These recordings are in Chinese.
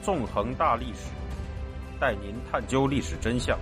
纵横大历史，带您探究历史真相，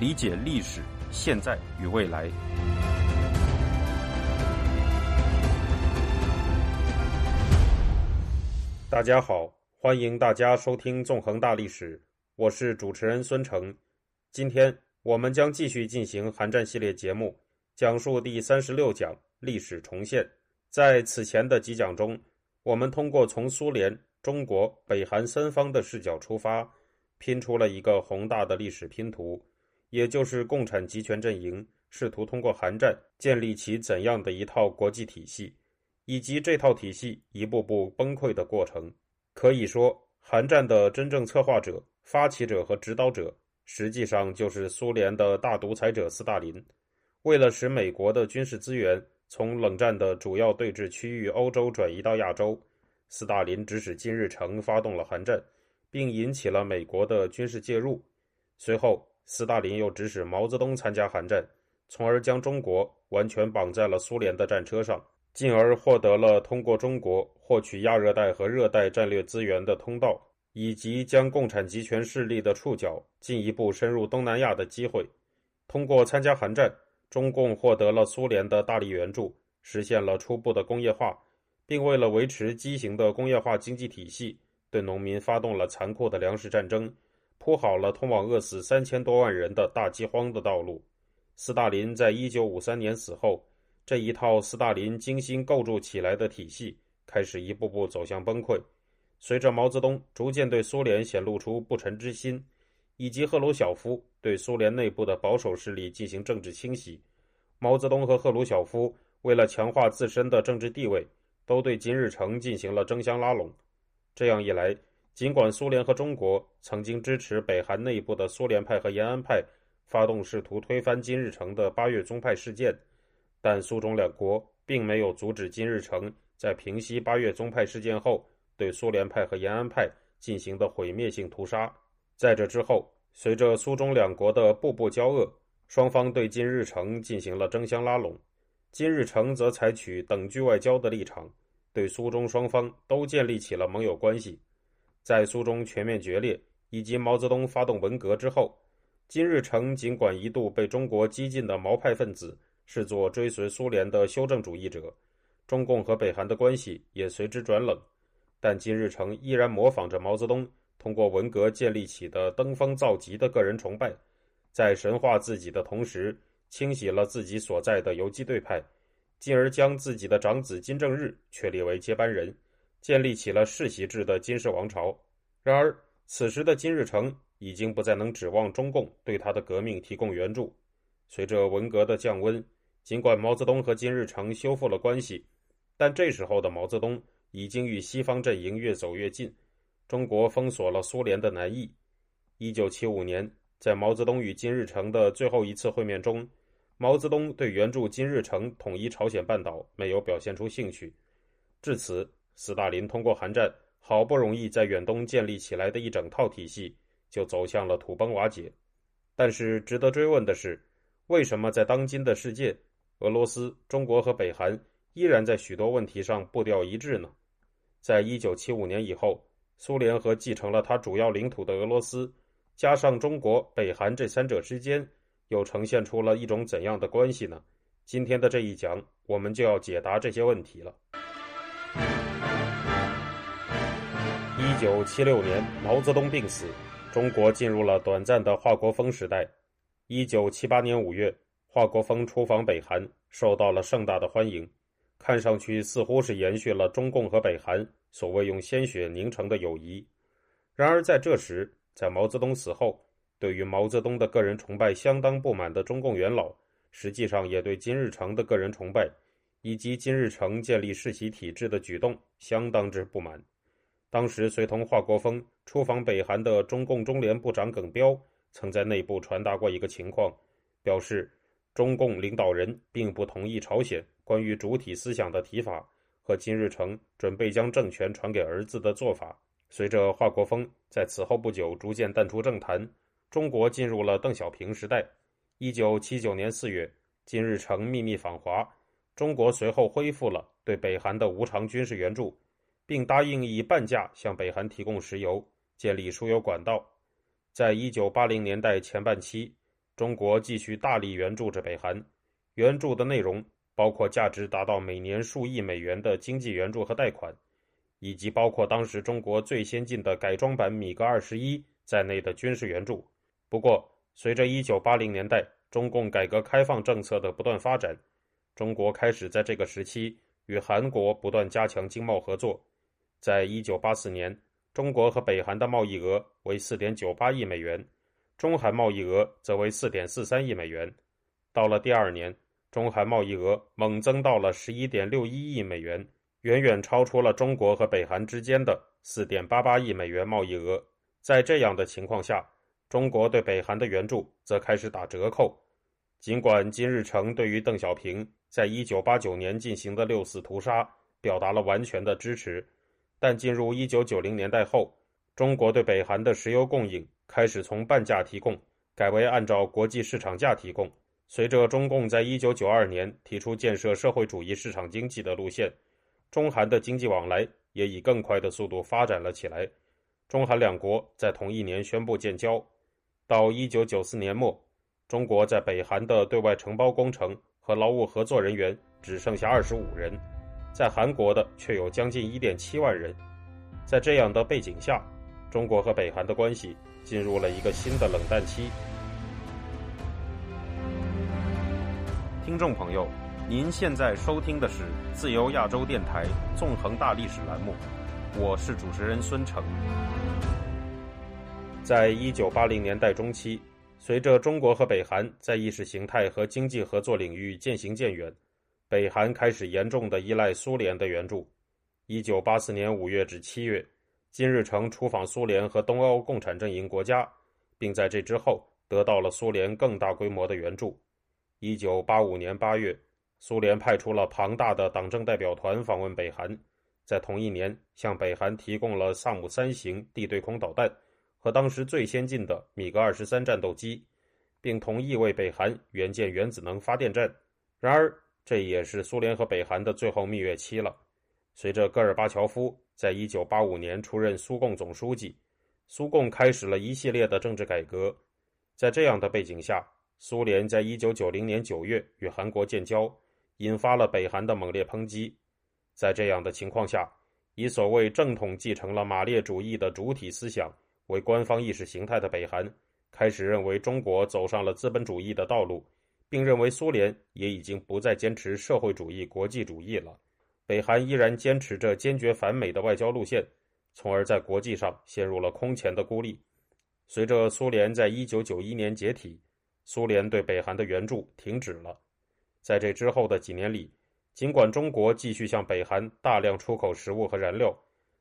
理解历史现在与未来。大家好，欢迎大家收听《纵横大历史》，我是主持人孙成。今天我们将继续进行韩战系列节目，讲述第三十六讲历史重现。在此前的几讲中，我们通过从苏联、中国、北韩三方的视角出发，拼出了一个宏大的历史拼图，也就是共产集权阵营试图通过韩战建立起怎样的一套国际体系，以及这套体系一步步崩溃的过程。可以说，韩战的真正策划者、发起者和指导者，实际上就是苏联的大独裁者斯大林。为了使美国的军事资源，从冷战的主要对峙区域欧洲转移到亚洲，斯大林指使金日成发动了韩战，并引起了美国的军事介入。随后，斯大林又指使毛泽东参加韩战，从而将中国完全绑在了苏联的战车上，进而获得了通过中国获取亚热带和热带战略资源的通道，以及将共产集权势力的触角进一步深入东南亚的机会。通过参加韩战。中共获得了苏联的大力援助，实现了初步的工业化，并为了维持畸形的工业化经济体系，对农民发动了残酷的粮食战争，铺好了通往饿死三千多万人的大饥荒的道路。斯大林在一九五三年死后，这一套斯大林精心构筑起来的体系开始一步步走向崩溃。随着毛泽东逐渐对苏联显露出不臣之心。以及赫鲁晓夫对苏联内部的保守势力进行政治清洗，毛泽东和赫鲁晓夫为了强化自身的政治地位，都对金日成进行了争相拉拢。这样一来，尽管苏联和中国曾经支持北韩内部的苏联派和延安派发动试图推翻金日成的八月宗派事件，但苏中两国并没有阻止金日成在平息八月宗派事件后对苏联派和延安派进行的毁灭性屠杀。在这之后，随着苏中两国的步步交恶，双方对金日成进行了争相拉拢。金日成则采取等距外交的立场，对苏中双方都建立起了盟友关系。在苏中全面决裂以及毛泽东发动文革之后，金日成尽管一度被中国激进的毛派分子视作追随苏联的修正主义者，中共和北韩的关系也随之转冷，但金日成依然模仿着毛泽东。通过文革建立起的登峰造极的个人崇拜，在神化自己的同时，清洗了自己所在的游击队派，进而将自己的长子金正日确立为接班人，建立起了世袭制的金氏王朝。然而，此时的金日成已经不再能指望中共对他的革命提供援助。随着文革的降温，尽管毛泽东和金日成修复了关系，但这时候的毛泽东已经与西方阵营越走越近。中国封锁了苏联的南翼。一九七五年，在毛泽东与金日成的最后一次会面中，毛泽东对援助金日成统一朝鲜半岛没有表现出兴趣。至此，斯大林通过韩战好不容易在远东建立起来的一整套体系，就走向了土崩瓦解。但是，值得追问的是，为什么在当今的世界，俄罗斯、中国和北韩依然在许多问题上步调一致呢？在一九七五年以后。苏联和继承了它主要领土的俄罗斯，加上中国、北韩这三者之间，又呈现出了一种怎样的关系呢？今天的这一讲，我们就要解答这些问题了。一九七六年，毛泽东病死，中国进入了短暂的华国锋时代。一九七八年五月，华国锋出访北韩，受到了盛大的欢迎，看上去似乎是延续了中共和北韩。所谓用鲜血凝成的友谊，然而在这时，在毛泽东死后，对于毛泽东的个人崇拜相当不满的中共元老，实际上也对金日成的个人崇拜以及金日成建立世袭体制的举动相当之不满。当时随同华国锋出访北韩的中共中联部长耿彪，曾在内部传达过一个情况，表示中共领导人并不同意朝鲜关于主体思想的提法。和金日成准备将政权传给儿子的做法，随着华国锋在此后不久逐渐淡出政坛，中国进入了邓小平时代。一九七九年四月，金日成秘密访华，中国随后恢复了对北韩的无偿军事援助，并答应以半价向北韩提供石油，建立输油管道。在一九八零年代前半期，中国继续大力援助着北韩，援助的内容包括价值达到每年数亿美元的经济援助和贷款，以及包括当时中国最先进的改装版米格二十一在内的军事援助。不过，随着一九八零年代中共改革开放政策的不断发展，中国开始在这个时期与韩国不断加强经贸合作。在一九八四年。中国和北韩的贸易额为四点九八亿美元，中韩贸易额则为四点四三亿美元。到了第二年，中韩贸易额猛增到了十一点六一亿美元，远远超出了中国和北韩之间的四点八八亿美元贸易额。在这样的情况下，中国对北韩的援助则开始打折扣。尽管金日成对于邓小平在一九八九年进行的六四屠杀表达了完全的支持。但进入一九九零年代后，中国对北韩的石油供应开始从半价提供改为按照国际市场价提供。随着中共在一九九二年提出建设社会主义市场经济的路线，中韩的经济往来也以更快的速度发展了起来。中韩两国在同一年宣布建交。到一九九四年末，中国在北韩的对外承包工程和劳务合作人员只剩下二十五人。在韩国的却有将近一点七万人，在这样的背景下，中国和北韩的关系进入了一个新的冷淡期。听众朋友，您现在收听的是自由亚洲电台纵横大历史栏目，我是主持人孙成。在一九八零年代中期，随着中国和北韩在意识形态和经济合作领域渐行渐远。北韩开始严重的依赖苏联的援助。一九八四年五月至七月，金日成出访苏联和东欧共产阵营国家，并在这之后得到了苏联更大规模的援助。一九八五年八月，苏联派出了庞大的党政代表团访问北韩，在同一年向北韩提供了萨姆三型地对空导弹和当时最先进的米格二十三战斗机，并同意为北韩援建原子能发电站。然而，这也是苏联和北韩的最后蜜月期了。随着戈尔巴乔夫在一九八五年出任苏共总书记，苏共开始了一系列的政治改革。在这样的背景下，苏联在一九九零年九月与韩国建交，引发了北韩的猛烈抨击。在这样的情况下，以所谓正统继承了马列主义的主体思想为官方意识形态的北韩，开始认为中国走上了资本主义的道路。并认为苏联也已经不再坚持社会主义国际主义了，北韩依然坚持着坚决反美的外交路线，从而在国际上陷入了空前的孤立。随着苏联在一九九一年解体，苏联对北韩的援助停止了。在这之后的几年里，尽管中国继续向北韩大量出口食物和燃料，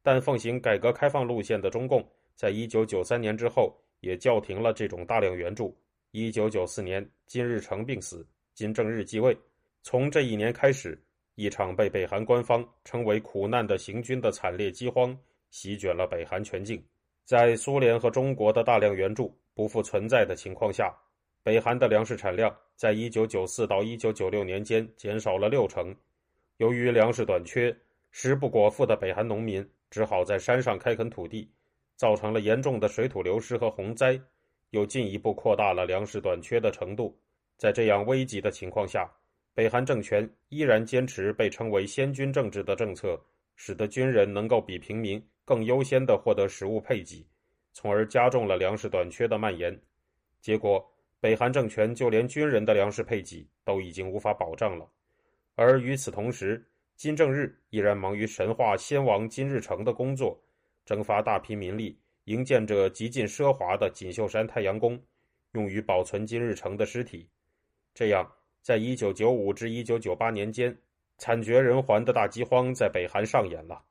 但奉行改革开放路线的中共，在一九九三年之后也叫停了这种大量援助。一九九四年，金日成病死，金正日继位。从这一年开始，一场被北韩官方称为“苦难”的行军的惨烈饥荒席卷了北韩全境。在苏联和中国的大量援助不复存在的情况下，北韩的粮食产量在一九九四到一九九六年间减少了六成。由于粮食短缺，食不果腹的北韩农民只好在山上开垦土地，造成了严重的水土流失和洪灾。又进一步扩大了粮食短缺的程度。在这样危急的情况下，北韩政权依然坚持被称为“先军政治”的政策，使得军人能够比平民更优先地获得食物配给，从而加重了粮食短缺的蔓延。结果，北韩政权就连军人的粮食配给都已经无法保障了。而与此同时，金正日依然忙于神话先王金日成的工作，征发大批民力。营建着极尽奢华的锦绣山太阳宫，用于保存金日成的尸体。这样，在一九九五至一九九八年间，惨绝人寰的大饥荒在北韩上演了。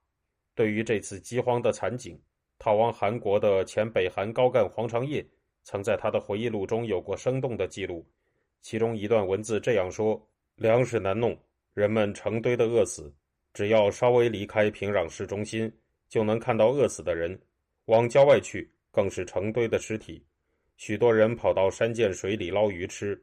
对于这次饥荒的惨景，逃亡韩国的前北韩高干黄长业曾在他的回忆录中有过生动的记录。其中一段文字这样说：“粮食难弄，人们成堆的饿死。只要稍微离开平壤市中心，就能看到饿死的人。”往郊外去，更是成堆的尸体。许多人跑到山涧水里捞鱼吃。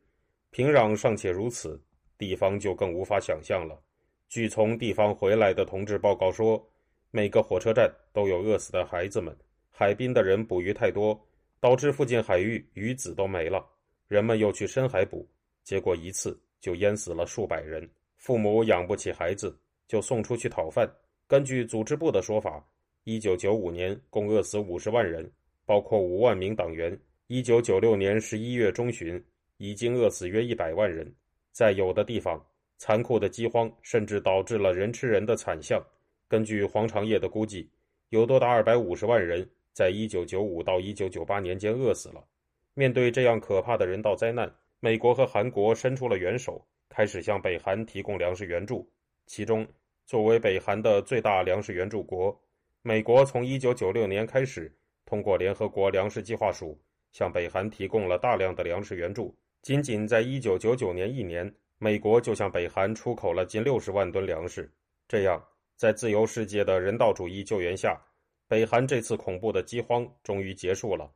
平壤尚且如此，地方就更无法想象了。据从地方回来的同志报告说，每个火车站都有饿死的孩子们，海滨的人捕鱼太多，导致附近海域鱼子都没了。人们又去深海捕，结果一次就淹死了数百人。父母养不起孩子，就送出去讨饭。根据组织部的说法，一九九五年共饿死五十万人，包括五万名党员。一九九六年十一月中旬，已经饿死约一百万人。在有的地方，残酷的饥荒甚至导致了人吃人的惨象。根据黄长业的估计，有多达二百五十万人在一九九五到一九九八年间饿死了。面对这样可怕的人道灾难，美国和韩国伸出了援手，开始向北韩提供粮食援助。其中，作为北韩的最大粮食援助国，美国从1996年开始，通过联合国粮食计划署向北韩提供了大量的粮食援助。仅仅在1999年一年，美国就向北韩出口了近60万吨粮食。这样，在自由世界的人道主义救援下，北韩这次恐怖的饥荒终于结束了。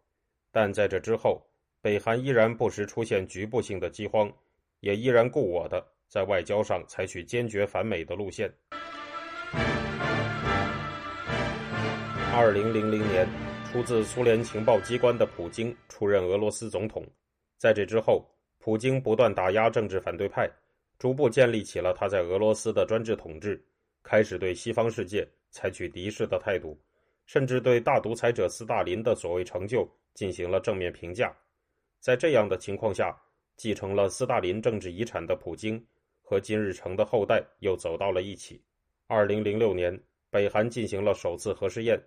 但在这之后，北韩依然不时出现局部性的饥荒，也依然故我的在外交上采取坚决反美的路线。二零零零年，出自苏联情报机关的普京出任俄罗斯总统。在这之后，普京不断打压政治反对派，逐步建立起了他在俄罗斯的专制统治，开始对西方世界采取敌视的态度。甚至对大独裁者斯大林的所谓成就进行了正面评价。在这样的情况下，继承了斯大林政治遗产的普京和金日成的后代又走到了一起。二零零六年，北韩进行了首次核试验，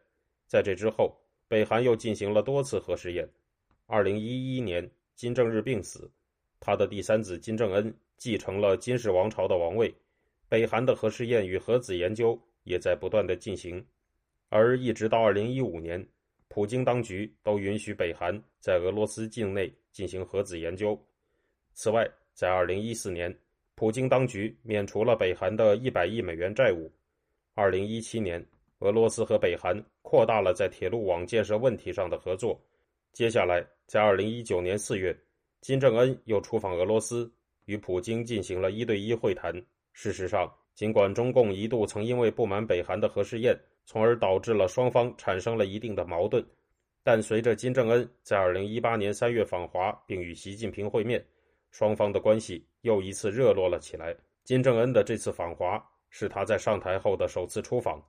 在这之后，北韩又进行了多次核试验。二零一一年，金正日病死，他的第三子金正恩继承了金氏王朝的王位。北韩的核试验与核子研究也在不断的进行。而一直到二零一五年，普京当局都允许北韩在俄罗斯境内进行核子研究。此外，在二零一四年，普京当局免除了北韩的一百亿美元债务。二零一七年，俄罗斯和北韩扩大了在铁路网建设问题上的合作。接下来，在二零一九年四月，金正恩又出访俄罗斯，与普京进行了一对一会谈。事实上，尽管中共一度曾因为不满北韩的核试验，从而导致了双方产生了一定的矛盾，但随着金正恩在二零一八年三月访华并与习近平会面，双方的关系又一次热络了起来。金正恩的这次访华是他在上台后的首次出访，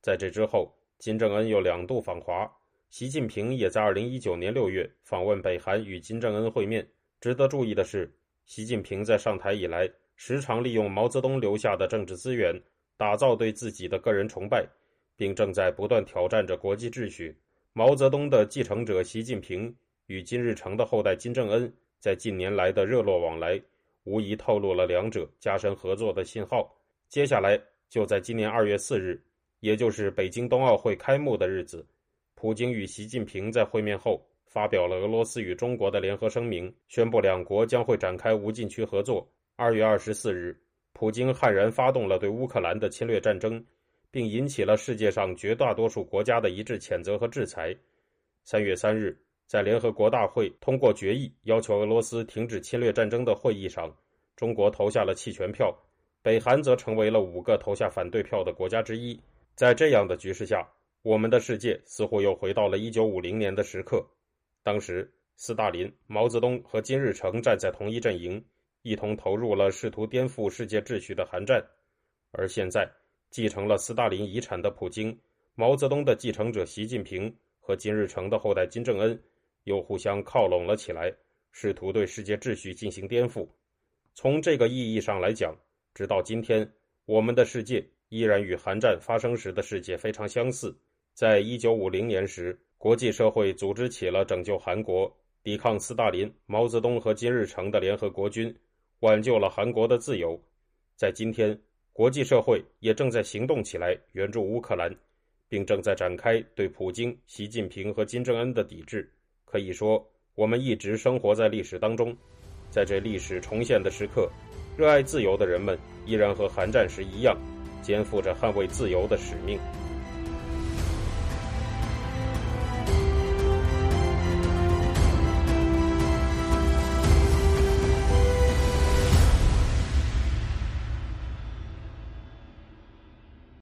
在这之后，金正恩又两度访华，习近平也在二零一九年六月访问北韩与金正恩会面。值得注意的是，习近平在上台以来，时常利用毛泽东留下的政治资源，打造对自己的个人崇拜。并正在不断挑战着国际秩序。毛泽东的继承者习近平与金日成的后代金正恩在近年来的热络往来，无疑透露了两者加深合作的信号。接下来就在今年二月四日，也就是北京冬奥会开幕的日子，普京与习近平在会面后发表了俄罗斯与中国的联合声明，宣布两国将会展开无禁区合作。二月二十四日，普京悍然发动了对乌克兰的侵略战争。并引起了世界上绝大多数国家的一致谴责和制裁。三月三日，在联合国大会通过决议要求俄罗斯停止侵略战争的会议上，中国投下了弃权票，北韩则成为了五个投下反对票的国家之一。在这样的局势下，我们的世界似乎又回到了一九五零年的时刻。当时，斯大林、毛泽东和金日成站在同一阵营，一同投入了试图颠覆世界秩序的韩战。而现在，继承了斯大林遗产的普京、毛泽东的继承者习近平和金日成的后代金正恩，又互相靠拢了起来，试图对世界秩序进行颠覆。从这个意义上来讲，直到今天，我们的世界依然与韩战发生时的世界非常相似。在一九五零年时，国际社会组织起了拯救韩国、抵抗斯大林、毛泽东和金日成的联合国军，挽救了韩国的自由。在今天。国际社会也正在行动起来，援助乌克兰，并正在展开对普京、习近平和金正恩的抵制。可以说，我们一直生活在历史当中，在这历史重现的时刻，热爱自由的人们依然和韩战时一样，肩负着捍卫自由的使命。